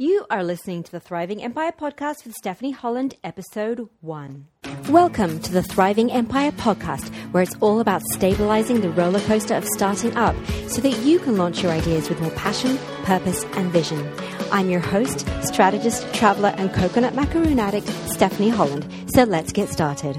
You are listening to the Thriving Empire podcast with Stephanie Holland, episode one. Welcome to the Thriving Empire podcast, where it's all about stabilizing the roller coaster of starting up so that you can launch your ideas with more passion, purpose, and vision. I'm your host, strategist, traveler, and coconut macaroon addict, Stephanie Holland. So let's get started.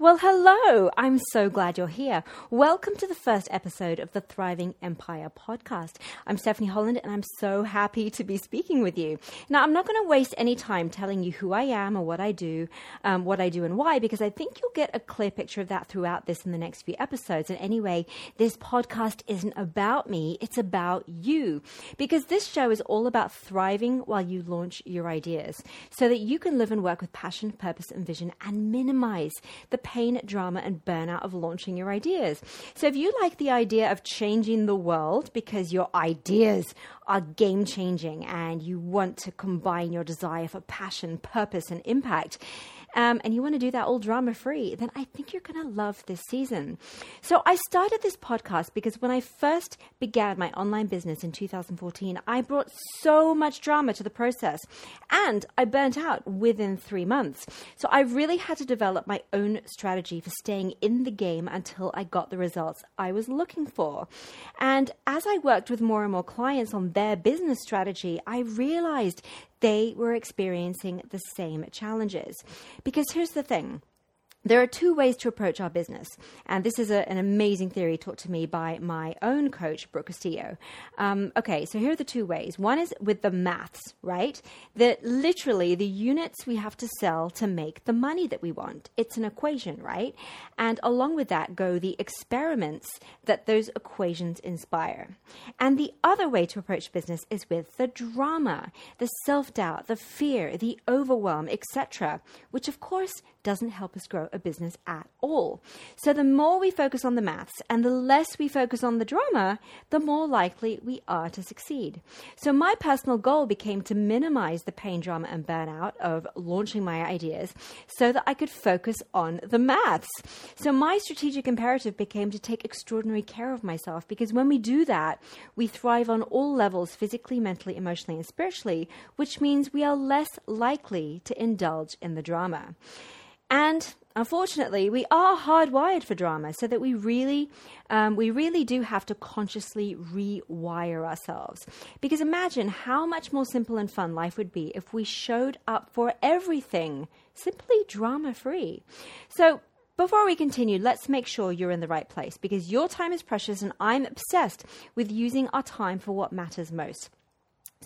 Well, hello. I'm so glad you're here. Welcome to the first episode of the Thriving Empire podcast. I'm Stephanie Holland and I'm so happy to be speaking with you. Now, I'm not going to waste any time telling you who I am or what I do, um, what I do and why, because I think you'll get a clear picture of that throughout this in the next few episodes. And anyway, this podcast isn't about me, it's about you, because this show is all about thriving while you launch your ideas so that you can live and work with passion, purpose, and vision and minimize the pain, drama, and burnout of launching your ideas. So, if you like the idea of changing the world because your ideas are game changing and you want to combine your desire for passion, purpose, and impact, um, and you want to do that all drama free, then I think you're going to love this season. So I started this podcast because when I first began my online business in 2014, I brought so much drama to the process and I burnt out within three months. So I really had to develop my own strategy for staying in the game until I got the results I was looking for. And as I worked with more and more clients on their business strategy, I realized they were experiencing the same challenges. Because here's the thing there are two ways to approach our business, and this is a, an amazing theory taught to me by my own coach, Brooke Castillo. Um, okay, so here are the two ways. One is with the maths, right? That literally the units we have to sell to make the money that we want. It's an equation, right? And along with that go the experiments that those equations inspire. And the other way to approach business is with the drama, the self doubt, the fear, the overwhelm, etc., which of course doesn't help us grow a business at all. So the more we focus on the maths and the less we focus on the drama, the more likely we are to succeed. So my personal goal became to minimize the pain, drama, and burnout of launching my ideas so that I could focus on the maths. So my strategic imperative became to take extraordinary care of myself because when we do that, we thrive on all levels physically, mentally, emotionally, and spiritually, which means we are less likely to indulge in the drama. And unfortunately, we are hardwired for drama, so that we really, um, we really do have to consciously rewire ourselves. Because imagine how much more simple and fun life would be if we showed up for everything simply drama free. So. Before we continue, let's make sure you're in the right place because your time is precious and I'm obsessed with using our time for what matters most.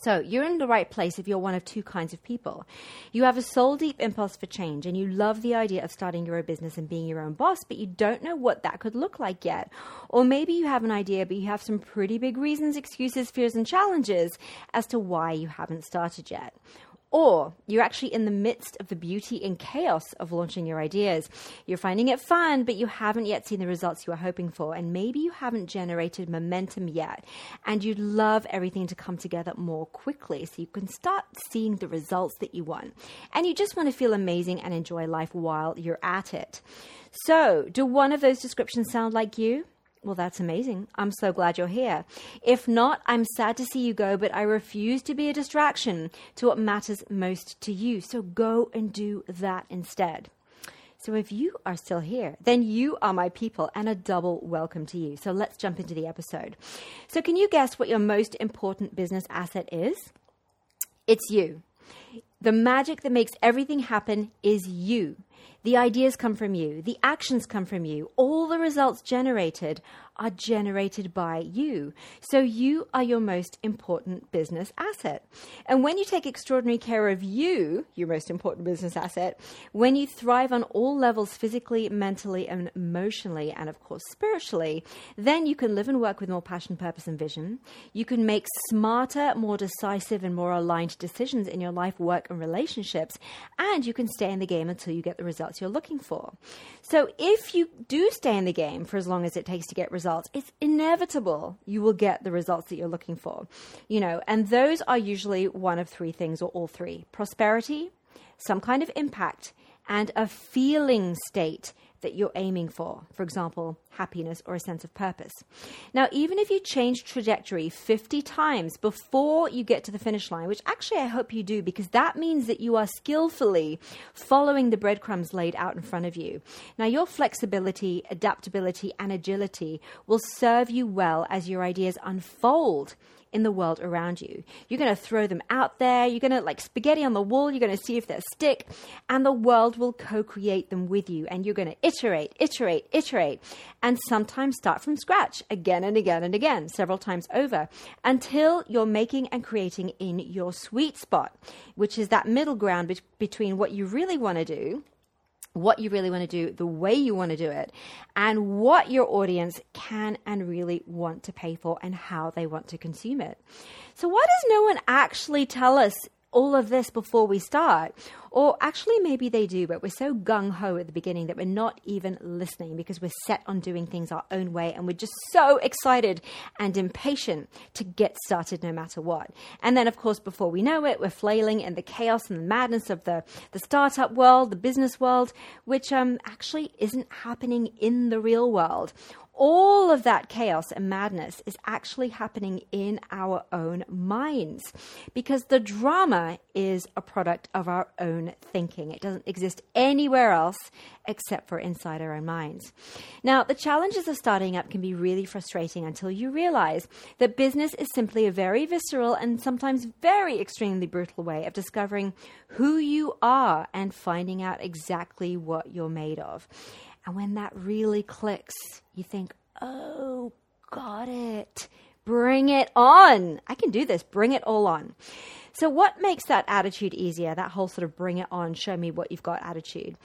So, you're in the right place if you're one of two kinds of people. You have a soul deep impulse for change and you love the idea of starting your own business and being your own boss, but you don't know what that could look like yet. Or maybe you have an idea, but you have some pretty big reasons, excuses, fears, and challenges as to why you haven't started yet. Or you're actually in the midst of the beauty and chaos of launching your ideas. You're finding it fun, but you haven't yet seen the results you are hoping for. And maybe you haven't generated momentum yet. And you'd love everything to come together more quickly so you can start seeing the results that you want. And you just want to feel amazing and enjoy life while you're at it. So, do one of those descriptions sound like you? Well, that's amazing. I'm so glad you're here. If not, I'm sad to see you go, but I refuse to be a distraction to what matters most to you. So go and do that instead. So if you are still here, then you are my people and a double welcome to you. So let's jump into the episode. So, can you guess what your most important business asset is? It's you. The magic that makes everything happen is you. The ideas come from you, the actions come from you, all the results generated are generated by you. So you are your most important business asset. And when you take extraordinary care of you, your most important business asset, when you thrive on all levels physically, mentally, and emotionally, and of course spiritually, then you can live and work with more passion, purpose, and vision. You can make smarter, more decisive, and more aligned decisions in your life, work, and relationships. And you can stay in the game until you get the results you're looking for. So if you do stay in the game for as long as it takes to get results, results, it's inevitable you will get the results that you're looking for. You know, and those are usually one of three things or all three prosperity, some kind of impact, and a feeling state that you're aiming for, for example, happiness or a sense of purpose. Now, even if you change trajectory 50 times before you get to the finish line, which actually I hope you do because that means that you are skillfully following the breadcrumbs laid out in front of you. Now, your flexibility, adaptability, and agility will serve you well as your ideas unfold in the world around you. You're going to throw them out there. You're going to, like spaghetti on the wall, you're going to see if they stick, and the world will co create them with you. And you're going to iterate, iterate, iterate, and sometimes start from scratch again and again and again, several times over, until you're making and creating in your sweet spot, which is that middle ground be- between what you really want to do what you really want to do, the way you want to do it, and what your audience can and really want to pay for and how they want to consume it. So, why does no one actually tell us all of this before we start. Or actually, maybe they do, but we're so gung ho at the beginning that we're not even listening because we're set on doing things our own way and we're just so excited and impatient to get started no matter what. And then, of course, before we know it, we're flailing in the chaos and the madness of the, the startup world, the business world, which um, actually isn't happening in the real world all of that chaos and madness is actually happening in our own minds because the drama is a product of our own thinking. It doesn't exist anywhere else except for inside our own minds. Now, the challenges of starting up can be really frustrating until you realize that business is simply a very visceral and sometimes very extremely brutal way of discovering who you are and finding out exactly what you're made of. And when that really clicks, you think, oh, got it. Bring it on. I can do this. Bring it all on. So, what makes that attitude easier? That whole sort of bring it on, show me what you've got attitude.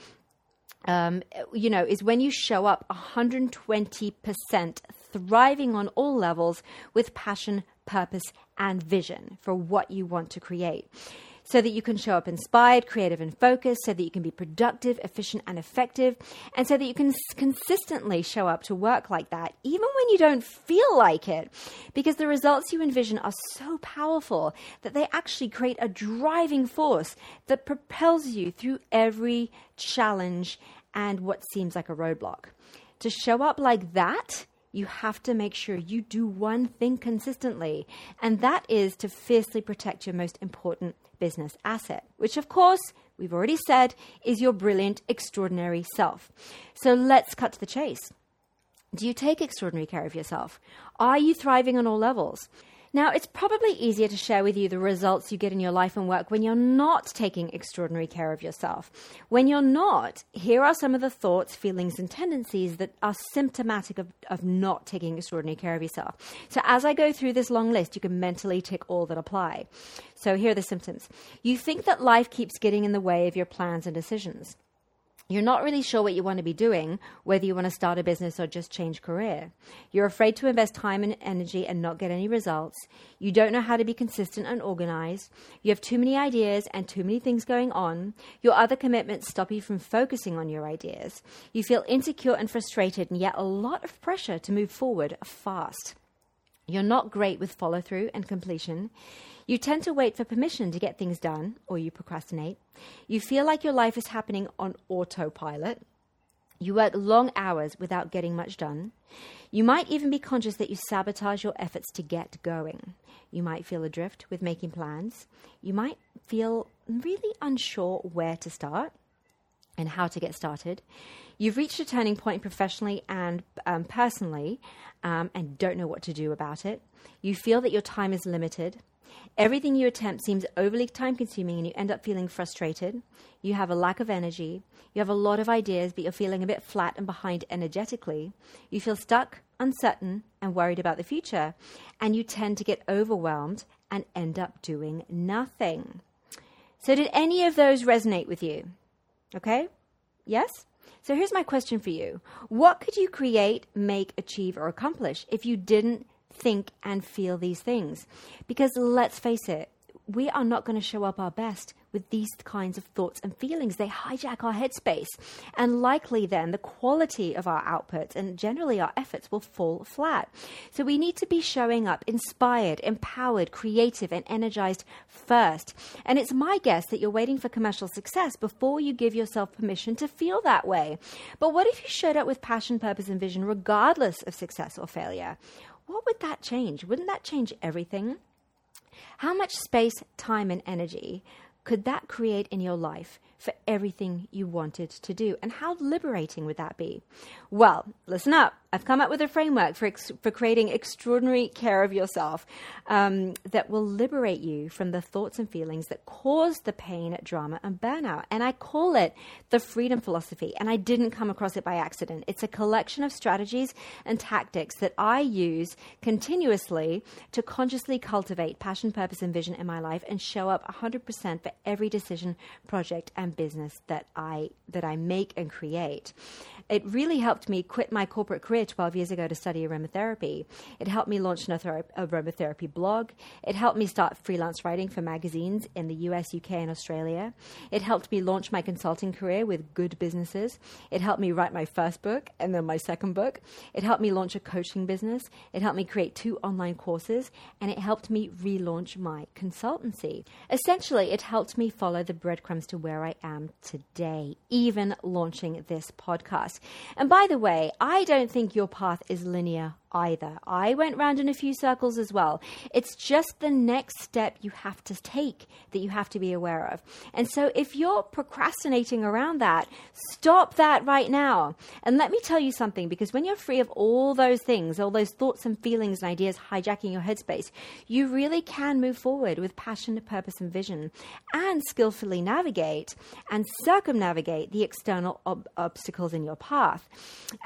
Um, you know, is when you show up 120% thriving on all levels with passion, purpose, and vision for what you want to create so that you can show up inspired, creative, and focused, so that you can be productive, efficient, and effective, and so that you can consistently show up to work like that, even when you don't feel like it. Because the results you envision are so powerful that they actually create a driving force that propels you through every challenge and what seems like a roadblock. To show up like that, you have to make sure you do one thing consistently, and that is to fiercely protect your most important business asset, which, of course, we've already said is your brilliant, extraordinary self. So let's cut to the chase. Do you take extraordinary care of yourself? Are you thriving on all levels? Now, it's probably easier to share with you the results you get in your life and work when you're not taking extraordinary care of yourself. When you're not, here are some of the thoughts, feelings, and tendencies that are symptomatic of, of not taking extraordinary care of yourself. So, as I go through this long list, you can mentally tick all that apply. So, here are the symptoms. You think that life keeps getting in the way of your plans and decisions you're not really sure what you want to be doing, whether you want to start a business or just change career. You're afraid to invest time and energy and not get any results. You don't know how to be consistent and organized. You have too many ideas and too many things going on. Your other commitments stop you from focusing on your ideas. You feel insecure and frustrated, and yet a lot of pressure to move forward fast. You're not great with follow through and completion. You tend to wait for permission to get things done, or you procrastinate. You feel like your life is happening on autopilot. You work long hours without getting much done. You might even be conscious that you sabotage your efforts to get going. You might feel adrift with making plans. You might feel really unsure where to start and how to get started. You've reached a turning point professionally and um, personally um, and don't know what to do about it. You feel that your time is limited. Everything you attempt seems overly time consuming and you end up feeling frustrated. You have a lack of energy. You have a lot of ideas, but you're feeling a bit flat and behind energetically. You feel stuck, uncertain, and worried about the future. And you tend to get overwhelmed and end up doing nothing. So, did any of those resonate with you? Okay? Yes? So, here's my question for you What could you create, make, achieve, or accomplish if you didn't think and feel these things. Because let's face it, we are not going to show up our best with these kinds of thoughts and feelings. They hijack our headspace. And likely then the quality of our output and generally our efforts will fall flat. So we need to be showing up inspired, empowered, creative, and energized first. And it's my guess that you're waiting for commercial success before you give yourself permission to feel that way. But what if you showed up with passion, purpose, and vision regardless of success or failure? What would that change? Wouldn't that change everything? How much space, time, and energy could that create in your life for everything you wanted to do? And how liberating would that be? Well, listen up. I've come up with a framework for, ex- for creating extraordinary care of yourself um, that will liberate you from the thoughts and feelings that cause the pain, drama, and burnout. And I call it the freedom philosophy. And I didn't come across it by accident. It's a collection of strategies and tactics that I use continuously to consciously cultivate passion, purpose, and vision in my life and show up 100% for every decision, project, and business that I, that I make and create. It really helped me quit my corporate career 12 years ago to study aromatherapy. It helped me launch an aromatherapy blog. It helped me start freelance writing for magazines in the US, UK, and Australia. It helped me launch my consulting career with good businesses. It helped me write my first book and then my second book. It helped me launch a coaching business. It helped me create two online courses. And it helped me relaunch my consultancy. Essentially, it helped me follow the breadcrumbs to where I am today, even launching this podcast. And by the way, I don't think your path is linear either. I went round in a few circles as well. It's just the next step you have to take that you have to be aware of. And so if you're procrastinating around that, stop that right now. And let me tell you something because when you're free of all those things, all those thoughts and feelings and ideas hijacking your headspace, you really can move forward with passion, purpose, and vision and skillfully navigate and circumnavigate the external ob- obstacles in your path.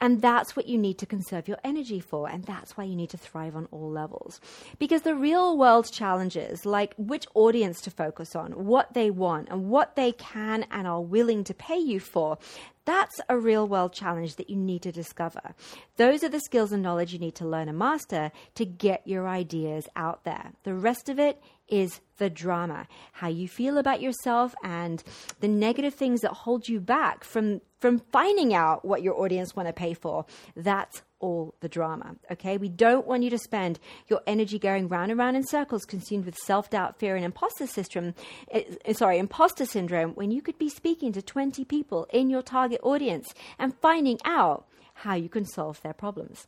And that's what you need to conserve your energy for and that's why you need to thrive on all levels. Because the real world challenges, like which audience to focus on, what they want, and what they can and are willing to pay you for, that's a real world challenge that you need to discover. Those are the skills and knowledge you need to learn and master to get your ideas out there. The rest of it is the drama, how you feel about yourself and the negative things that hold you back from from finding out what your audience want to pay for. That's all the drama. Okay, we don't want you to spend your energy going round and round in circles, consumed with self doubt, fear, and imposter syndrome. Uh, sorry, imposter syndrome. When you could be speaking to twenty people in your target audience and finding out how you can solve their problems.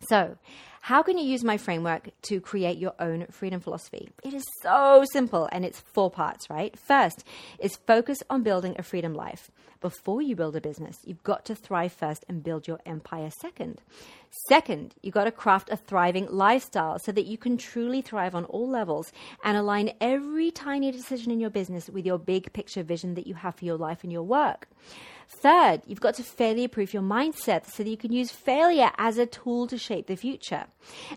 So, how can you use my framework to create your own freedom philosophy? It is so simple and it's four parts, right? First is focus on building a freedom life. Before you build a business, you've got to thrive first and build your empire second. Second, you've got to craft a thriving lifestyle so that you can truly thrive on all levels and align every tiny decision in your business with your big picture vision that you have for your life and your work. Third, you've got to failure proof your mindset so that you can use failure as a tool to shape the future.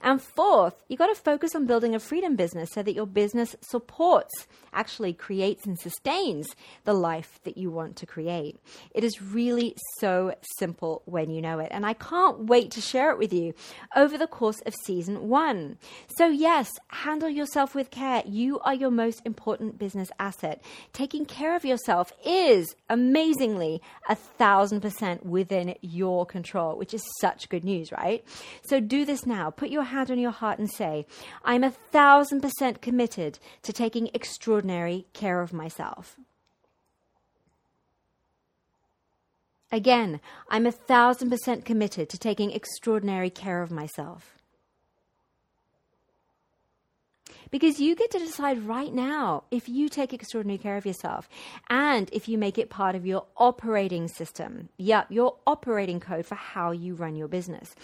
And fourth, you've got to focus on building a freedom business so that your business supports, actually creates and sustains the life that you want to create. It is really so simple when you know it. And I can't wait to share it with you over the course of season one. So, yes, handle yourself with care. You are your most important business asset. Taking care of yourself is amazingly a thousand percent within your control, which is such good news, right? So do this now. Put your hand on your heart and say, I'm a thousand percent committed to taking extraordinary care of myself. Again, I'm a thousand percent committed to taking extraordinary care of myself. Because you get to decide right now if you take extraordinary care of yourself and if you make it part of your operating system. Yep, your operating code for how you run your business.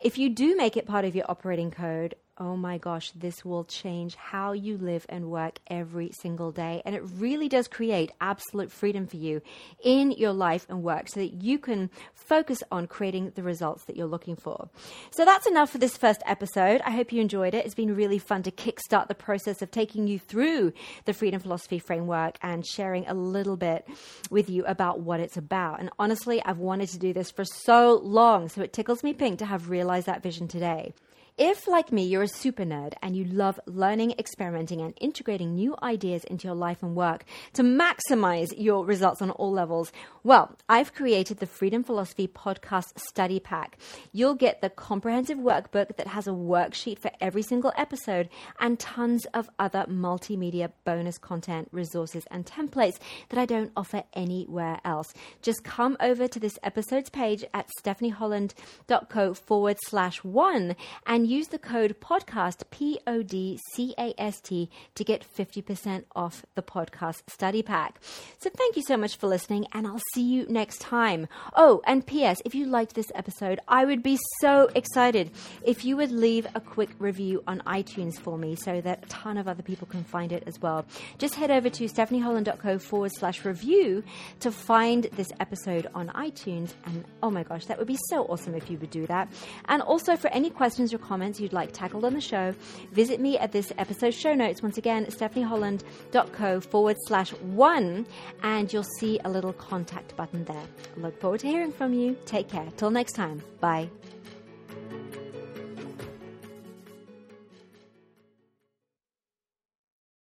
If you do make it part of your operating code, oh my gosh, this will change how you live and work every single day. And it really does create absolute freedom for you in your life and work so that you can focus on creating the results that you're looking for. So that's enough for this first episode. I hope you enjoyed it. It's been really fun to kickstart the process of taking you through the Freedom Philosophy Framework and sharing a little bit with you about what it's about. And honestly, I've wanted to do this for so long, so it tickles me pink to have realized that vision today. If, like me, you're a super nerd and you love learning, experimenting, and integrating new ideas into your life and work to maximize your results on all levels, well, I've created the Freedom Philosophy Podcast Study Pack. You'll get the comprehensive workbook that has a worksheet for every single episode and tons of other multimedia bonus content, resources, and templates that I don't offer anywhere else. Just come over to this episode's page at stephanieholland.co forward slash one and use the code podcast, P O D C A S T, to get 50% off the podcast study pack. So thank you so much for listening, and I'll see you next time. Oh, and P.S., if you liked this episode, I would be so excited if you would leave a quick review on iTunes for me so that a ton of other people can find it as well. Just head over to stephanieholland.co forward slash review to find this episode on iTunes. And oh my gosh, that would be so awesome if you would do that. And also, for any questions or comments, comments you'd like tackled on the show, visit me at this episode show notes. Once again, stephanieholland.co forward slash one, and you'll see a little contact button there. Look forward to hearing from you. Take care. Till next time. Bye.